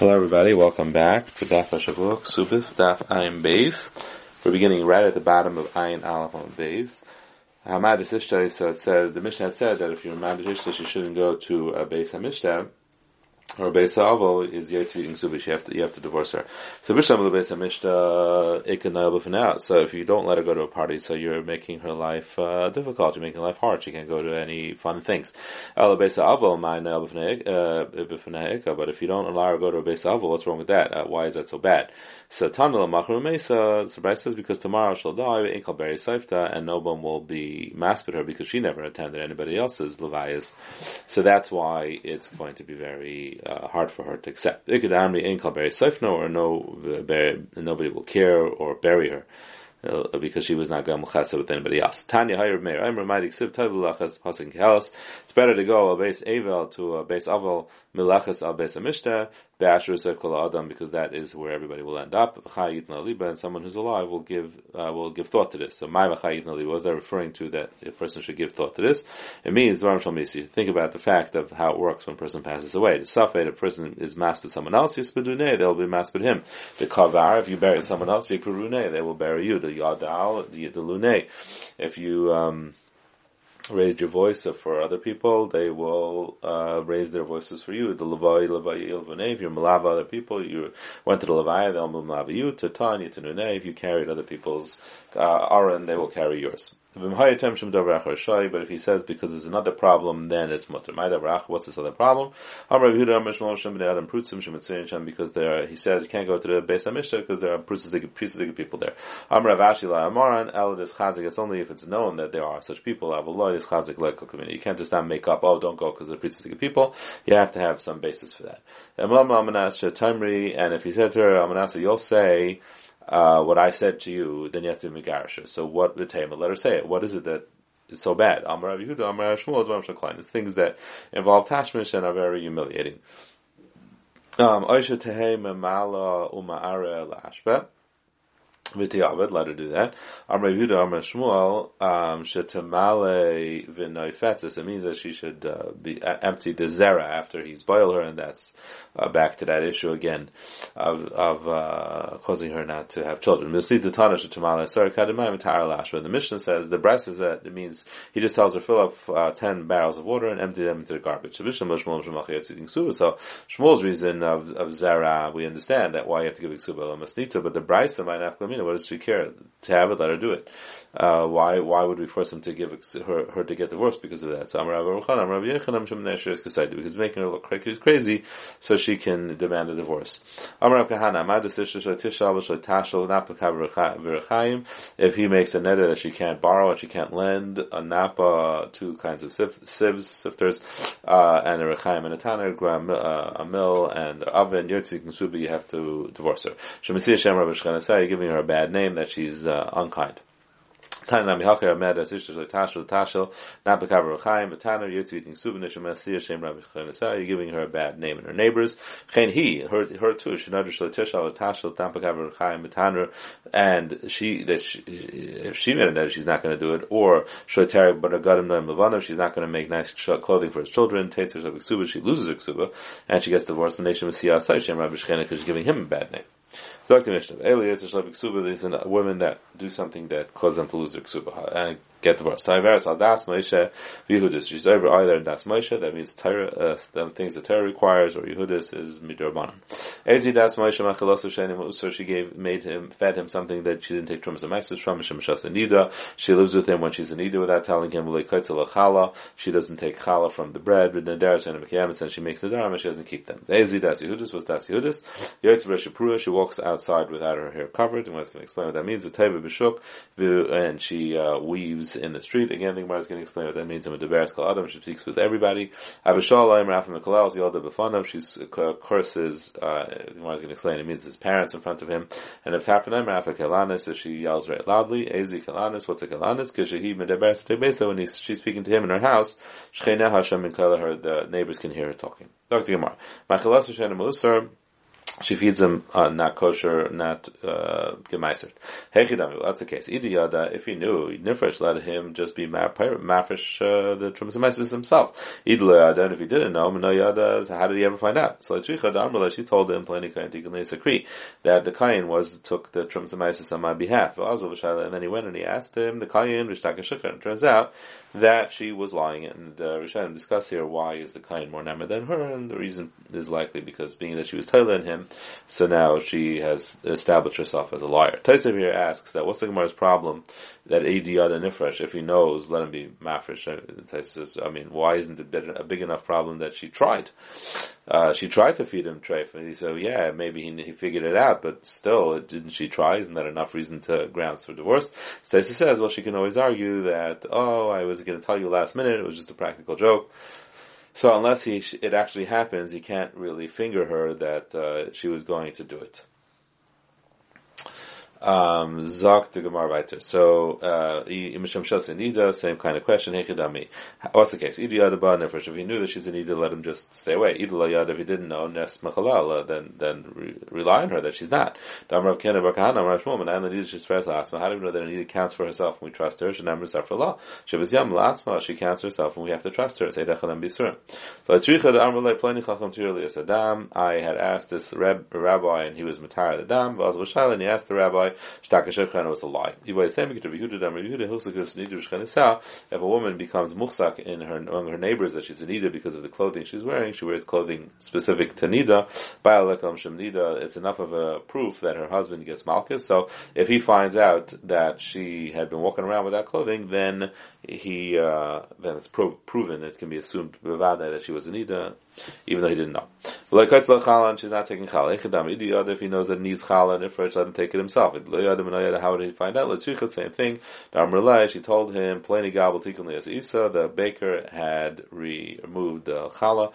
Hello everybody, welcome back to Daf Hashavua, Subis, Daf Ayin Beis. We're beginning right at the bottom of Ayin Aleph on Beis. Hamad so it says, the Mishnah said that if you're Hamad Ishta, you shouldn't go to a Beis HaMishta, or Beis Avol is eating Subish, you have to, you have to divorce her. So Bishlam the Beis HaMishta, Ikanayel So if you don't let her go to a party, so you're making her life, uh, difficult, you're making life hard, she can't go to any fun things. El Beis Avol, uh, but if you don't allow her to go to a Beis Avol, what's wrong with that? Uh, why is that so bad? So Tanul Machru Mesa, the says because tomorrow she'll die, Inkal Beri Saifta, and no will be masked her because she never attended anybody else's Levias. So that's why it's going to be very uh, hard for her to accept. Ikadamri ain't called bury Seifno, or no, nobody will care or bury her. Uh, because she was not going chesed with anybody else. Tanya Hayr Meir, I'm reminding Siv Tovulachas Pasing Kalas. It's better to go a base Avel to a base Avel Milachas al base Amishta Adam because that is where everybody will end up. And someone who's alive will give uh, will give thought to this. So my what was I referring to that a person should give thought to this? It means the Ram Shah Misi. think about the fact of how it works when a person passes away. The safed, a person is masked with someone else, they'll be masked with him. The kavar, if you bury someone else, they will bury you. The yadal, the, the lune. If you um, raised your voice for other people, they will uh, raise their voices for you. The levai levai ilvane. If you're malava other people, you went to the levai, they'll malava you. To tanya to nune. If you carried other people's uh, aron, they will carry yours. But if he says because there's another problem, then it's mutter. What's this other problem? Because there, he says you can't go to the Beis Hamishta because there are priestly people there. It's only if it's known that there are such people. You can't just not make up, oh, don't go because they're priestly people. You have to have some basis for that. And if he said to her, you'll say, uh, what I said to you, then you have to be Megarisha. So what the Tema, let her say it. What is it that is so bad? It's things that involve tashmish and are very humiliating. Um. V'tiavad, let her do that. Amr Yehuda, Amr Shmuel, um, shetamale v'noifetzis. It means that she should uh, be uh, empty the zera after he's boiled her, and that's uh, back to that issue again of of uh, causing her not to have children. The Mishnah says the breast is that it means he just tells her fill up uh, ten barrels of water and empty them into the garbage. So Shmuel's reason of, of zera, we understand that why you have to give ksuba but the brisa might have what does she care? To have it, let her do it. Uh, why, why would we force him to give her, her to get divorced because of that? So because it's making her look crazy, so she can demand a divorce. If he makes a neder that she can't borrow and she can't lend, a napa, two kinds of sieves, sifters, uh, and a rechaim and a tanner, uh, a mill and an oven, you have to divorce her. Giving her a bad name that she's uh, unkind. Not You're giving her a bad name and her neighbors. He her her too and she that she, if she made net she's not going to do it or she's not going to make nice clothing for his children. She loses her ksuba and she gets divorced from nation because she's giving him a bad name. Dr. Mishnah, Eliyah Ksuba, there's a women that do something that cause them to lose their Ksuba. And get divorced. Taiveres al das Moshe Yehudis. She's over either das Moshe, that means Torah, uh, the things that Torah requires, or Yehudis is midrabanan. Ezi das Moshe machilosu shenim so she gave, made him, fed him something that she didn't take trumas and message from, Shem Nida. She lives with him when she's in Nida without telling him, chala. She doesn't take chala from the bread, with Nadaris and Mekiyamis, and she makes the dharma, she doesn't keep them. Ezi das Yehudis was das Yehudis. Reshapura, she walks outside without her hair covered, and what's going to explain what that means, B'shuk, and she, uh, weaves in the street. Again, the Gemara is going to explain what that means. Adam. She speaks with everybody. She curses. Uh, the is going to explain it means his parents in front of him. And if Rafa so she yells very loudly. Ezi Kalanis. What's a Kalanis? She Medeberes when he's, she's speaking to him in her house. Shcheinah Hashem and her the neighbors can hear her talking. Dr. Gemara. Machalas Hashem Musar. She feeds him uh, not kosher, not uh, gemeiser. Hechidami, that's the case. Idiyada, if he knew, Nifresh let him just be mafresh uh, the trumas himself. Idiyada, and if he didn't know, Minoyada, how did he ever find out? So she told him, that the Kain was took the trumas on my behalf. And then he went and he asked him, the Kain, Rishtaka and it turns out that she was lying. And the Rishonim discuss here why is the Kain more Nama than her, and the reason is likely because being that she was telling him, so now she has established herself as a liar. Taisv here asks that what's the Gemara's problem that Adiyad and Nifresh, if he knows, let him be Mafresh. says, I mean, why isn't it a big enough problem that she tried? Uh, she tried to feed him treif, and he said, yeah, maybe he, he figured it out, but still, didn't she try? Isn't that enough reason to grounds for divorce? Stacy says, well, she can always argue that, oh, I was going to tell you last minute, it was just a practical joke. So unless he, it actually happens, he can't really finger her that uh, she was going to do it. Um, Zok to Gemara weiter. So, uh, Imisham Shas Nida, same kind of question, Hechidami. What's the case? Idi Yadaba Nefresh, if he knew that she's in Nida, let him just stay away. Idi Yad, if he didn't know, Nes Mechalala, then, then re- rely on her that she's not. Damrav Kena Barkahana, Rav Shmuel, and Nida she's first Asma. How do we know that Nida counts for herself when we trust her? Shanam Risar for law. Shavaz Yam Latzma, she counts herself and we have to trust her. Say Dechalam Bisurim. So, Tzricha, the Amrulay, Pliny Chacham Tirli Adam. I had asked this rabbi, and he was Matar Adam, Vaz Vashal, and he asked the rabbi, Was a lie. If a woman becomes muhsak in her among her neighbors that she's a nida because of the clothing she's wearing, she wears clothing specific to nida. It's enough of a proof that her husband gets malchus. So if he finds out that she had been walking around with that clothing, then he uh, then it's pro- proven. It can be assumed that she was a nida even though he didn't know. She's not taking challah. If he knows that he needs challah and ifresh, let him take it himself. How did he find out? Let's the same thing. She told him, the baker had removed the challah.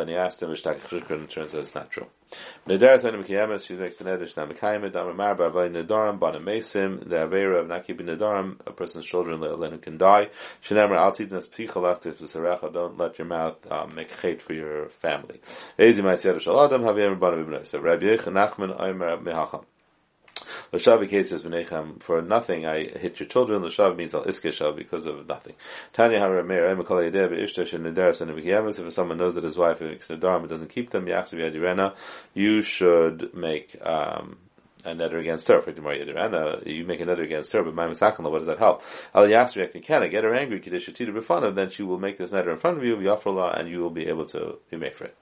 And he asked him, and turns out it's not true. She makes the nedish Nedarim, the Avera of keeping Nedarim, a person's children, Le'alenu can die. Pichalachtis don't let your mouth um, make hate for your family. Ezi Ma'asiyah Shaladam, Haviyam Bana Bibnai. So Rabbi Yechon Nachman, Omer Mehacham. L'shav cases v'nechem for nothing I hit your children. L'shav means al iskeshav because of nothing. Tanya Haramir, I'm harameir emakol yedeh v'ishtash and nedaras and If someone knows that his wife makes nedarim and doesn't keep them, yachsav yadirena, you should make um, a netter against her. For Gemara you make a netter against her, but my misakala, what does that help? Al yasri can get her angry, kedishatita b'fanav, then she will make this netter in front of you, v'yafrala, and you will be able to be made for it.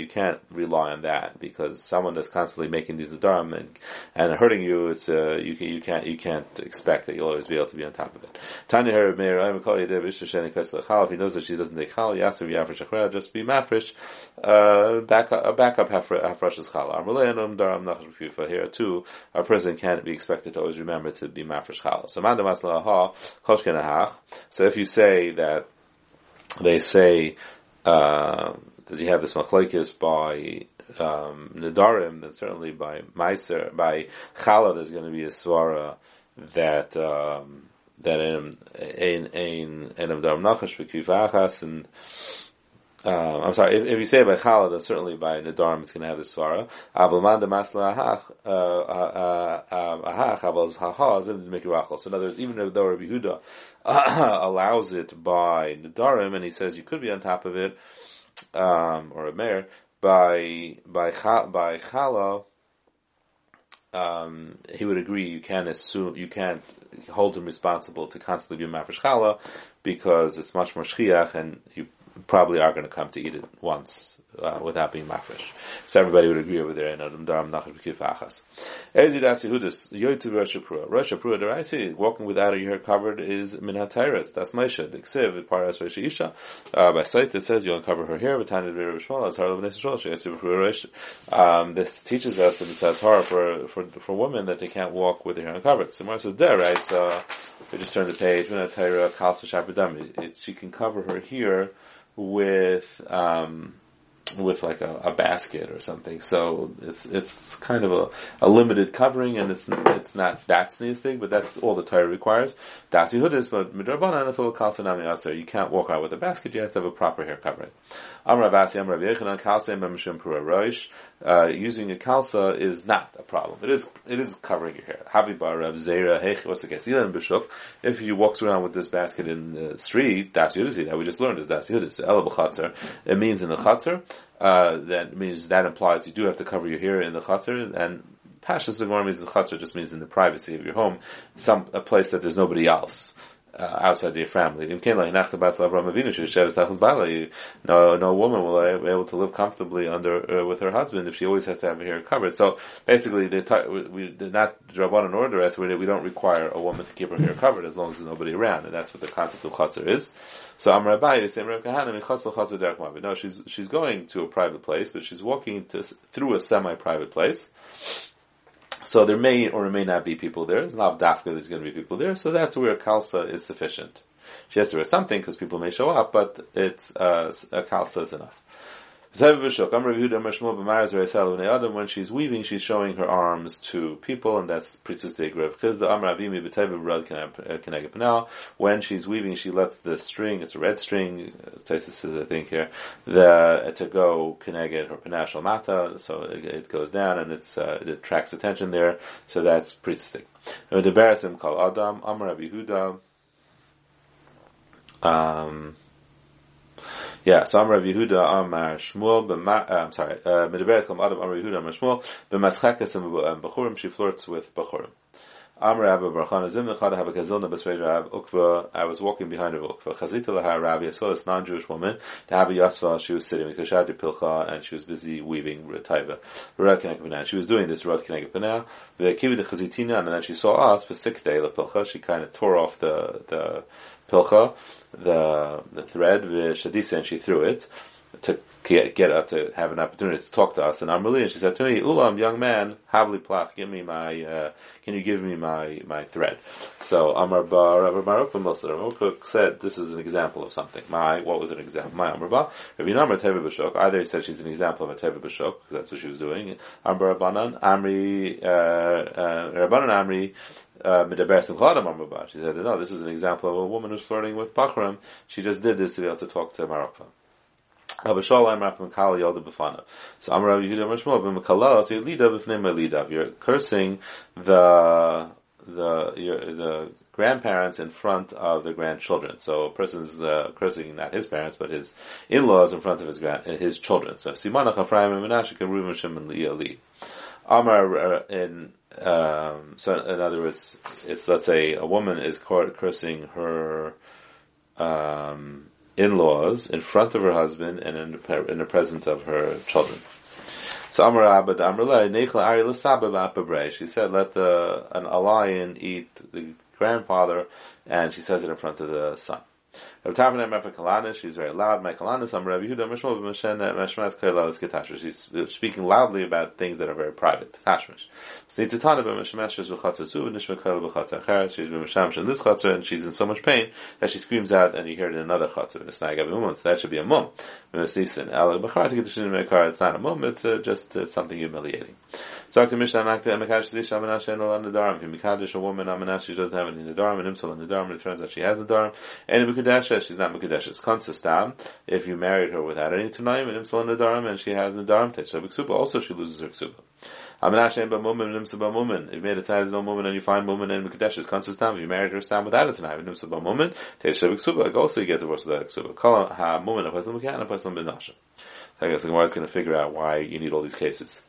You can't rely on that because someone that's constantly making these daram and, and hurting you, it's uh, you can you can't you can't expect that you'll always be able to be on top of it. Tanya her meir if he knows that she doesn't take chal, yasri v'yafresh just be mafresh, uh, back up, back up hafresh's chal. Here too, a person can't be expected to always remember to be mafresh challah. So So if you say that they say uh, that you have this machlekes by um, Nadarim, then certainly by Meiser, by Chala, there's going to be a swara that um, that in in in in Darim Nachash v'kivachas and um, I'm sorry, if, if, you say by Chala, then certainly by Nadarm it's going to have the Svara. Abelman de Masla uh, uh, uh, Ahach, Abel's Haha, Mikirachel. So in other words, even though Rabbi Huda allows it by Nadarim, and he says you could be on top of it, um, or a mayor, by, by, by Chala, um, he would agree you can't assume, you can't hold him responsible to constantly be a Mafresh Chala, because it's much more Shchiach, and you probably are going to come to eat it once uh, without being mafresh. So everybody would agree over there in Adam Daram Nachar B'Kif Achas. Ezid Asihudis, Yoytu Rosh Hapruah. Rosh Hapruah, there I see, walking without a hair covered is Min HaTairas. That's Moshe. The Ksiv, Paras Rosh Isha. Uh, by sight it says you uncover her hair, but Tanya Vera Bishmal, as Sheyasi B'Pruah Rosh. Um, this teaches us in the Torah for, for, for women that they can't walk with their hair uncovered. So Mar says there, right? So, we just turn the page, Min HaTaira, Kalsa Shabadam. She can cover her here, with um, with like a, a, basket or something. So it's it's kind of a, a limited covering, and it's it's not that thing, but that's all the Torah requires. Das Yehudis, but midrabanan if kalsanami aser, you can't walk out with a basket. You have to have a proper hair covering. Amar Yechanan, roish. Uh, using a kalsa is not a problem. It is it is covering your hair. Rav Zera case? Bishuk. If you walks around with this basket in the street, das Yehudis that we just learned is das Yehudis. B'chatzar. It means in the chatzar uh, that means that implies you do have to cover your hair in the chutzner, and Pashas the means the chutzner just means in the privacy of your home, some a place that there's nobody else. Uh, outside your family. No, no woman will be able to live comfortably under uh, with her husband if she always has to have her hair covered. So basically, we, they're not drabanan order as we, we don't require a woman to keep her hair covered as long as there's nobody around, and that's what the concept of chutzner is. So Amr Abaye saying, No, she's, she's going to a private place, but she's walking to, through a semi-private place. So there may or may not be people there. It's not dafka there's going to be people there, so that's where kalsa is sufficient. She has to wear something because people may show up, but it's, uh, a kalsa is enough. When she's weaving, she's showing her arms to people, and that's Princess Degrav. When she's weaving, she lets the string, it's a red string, Taisus says, I think here, the, to go Keneged her Panashal Mata, so it, it, goes down and it's, uh, it attracts attention there, so that's Princess The Barasim called Adam, Abihuda, um, yeah, so Amar Yehuda Amar Shmuel, uh, I'm sorry, uh, Medeberes Kam Adam Amar Yehuda Amar Shmuel, B'maschekes and B'churim, she flirts with B'churim. Amar Abba Barchana Zimna Chada have a Kazilna B'svei Rav Ukva, I was walking behind Rav Ukva, Chazita Laha Rav, I saw this non-Jewish woman, to have a Yasva, she was sitting, because she had Pilcha, and she was busy weaving Taiva, Rad Kenegah She was doing this Kenegah Panah, the Chazitina, and then she saw us, for sick day, La Pilcha, she kind of tore off the, the Pilcha, the the thread, Shadisa, and she threw it to get, get her to have an opportunity to talk to us. And and she said to me, Ulam, young man, Havli Plach, give me my, uh, can you give me my, my thread? So Amar Ba, Rabbi Maruk Rav said, this is an example of something. My, what was an example? My Amar Ba, Rabbi Namar Teva B'Shok, either he said she's an example of a Teva B'Shok, because that's what she was doing. Amar Rabbanan, Amri, uh, uh, Rabbanan Amri, uh, she said, no, this is an example of a woman who's flirting with Bachram. She just did this to be able to talk to Marokka. So Amar Yehuda Mashmol b'Mekalal so Yelida b'Fnei Melida. You're cursing the the your, the grandparents in front of the grandchildren. So a person's uh, cursing not his parents but his in-laws in front of his grand, his children. So Simanach Ephraim and Menashe Reuven Shimon Li Amar uh, in um, so in other words, it's let's say a woman is cursing her um, in-laws in front of her husband and in the, in the presence of her children. So Amar Abba She said, "Let the an a lion eat the grandfather," and she says it in front of the son. She's very loud. My Kalanis, I'm Rav Yehuda. She's speaking loudly about things that are very private. She's in this Chatzar and she's in so much pain that she screams out and you hear it in another Chatzar. So that should be a mum. It's not a mum. It's uh, just uh, something humiliating. Talk to Mishnah and. If you Mekadosh a woman Amanash she doesn't have any Nadarim and Imsal Nadarim it turns out she has a Nadarim. And Mekadosh she's not Mekadeshes. Konsistam, if you married her without any Tanaim and Imsal Nadarim and she has Nadarim Tesh Ksuba, also she loses her Ksuba. Amanash and Bamumin and Imsa Bamumin. If you made a Taz no woman and you find woman and Mekadeshes, Konsistam, if you married her Stam without a Tanaim and Imsa Bamumin, Tesh Ksuba, also you get divorced without Ksuba. Call Ha Mumin, a person Mekan, a person Benasha. I guess the Gemara is going to figure out why you need all these cases.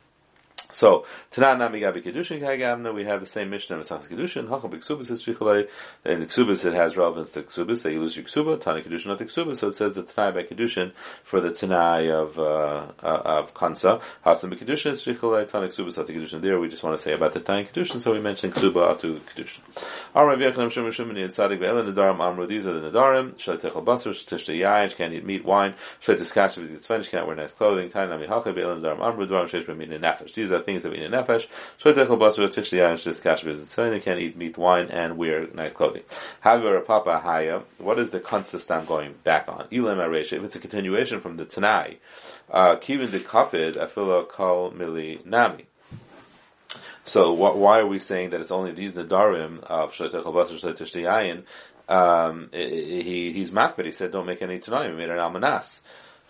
So Tanan Kedushin Kagamna, we have the same Mishnah Masas Kedushin, Hacham B'Ksubas is Shichalei, in Ksubas it has relevance to you lose your Ksuba, Tani Kedushin not the Ksubas, so it says the Tanai by Kedushin for the Tanai of, uh, uh, of Kansa, Hasan B'Kedushin is Shichalei, Tani Ksubas Ati Kedushin there, we just want to say about the Tani Kedushin, so we mentioned Ksuba Atu Kedushin. Amr Vyachanam Shem Shumani and Sadik Ve'elen Nadarim Amru, these are the Nadarim, Shalai Techel Basar, Tishta Yayin, can't eat meat, wine, Shalai Tiskash, can't wear nice clothing, Tani Nami Hachai Ve'elen Nadarim Amru, Dvarim Shesh B'Min Nefesh, these are that we need in nefesh. Shloitechel basar tishli yayin shdiskash b'zitzin. You can't eat meat, wine, and wear nice clothing. However, papa haya. What is the consistent going back on? Ilam aresha. If it's a continuation from the Tanai, uh, kivin de kafid afila kol mili nami. So wh- why are we saying that it's only these nadarim of shloitechel basar shloitechli yayin? Um, he he's makbid. He said, "Don't make any tanaim." He made an almanas.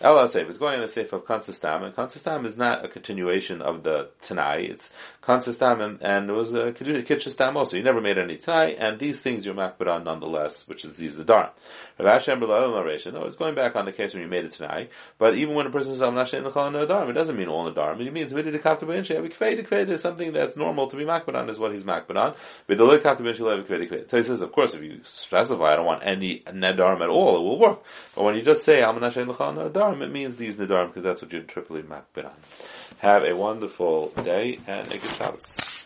Ella if it's going in a safe of Kansastam, and Kansastam is not a continuation of the Tanai, it's Kansastam and, and it was uh, a Kitchastam also. You never made any Tanai, and these things you're makbid on nonetheless, which is these the Dharm. Rav Hashem no, it's going back on the case when you made it Tanai, but even when a person says, I'm not saying the Dharm, it doesn't mean all the Dharm, it means Vidi the Kapta Ben Shea, is something that's normal to be makbid on, is what he's makbid on. Vidolei Kapta Ben Shea, So he says, of course, if you specify, I don't want any Nedarm at all, it will work. But when you just say, I'm not saying the Dharm, Nidarim, it means these Nidarim because that's what you're triply makbid on. Have a wonderful day and a good Shabbos.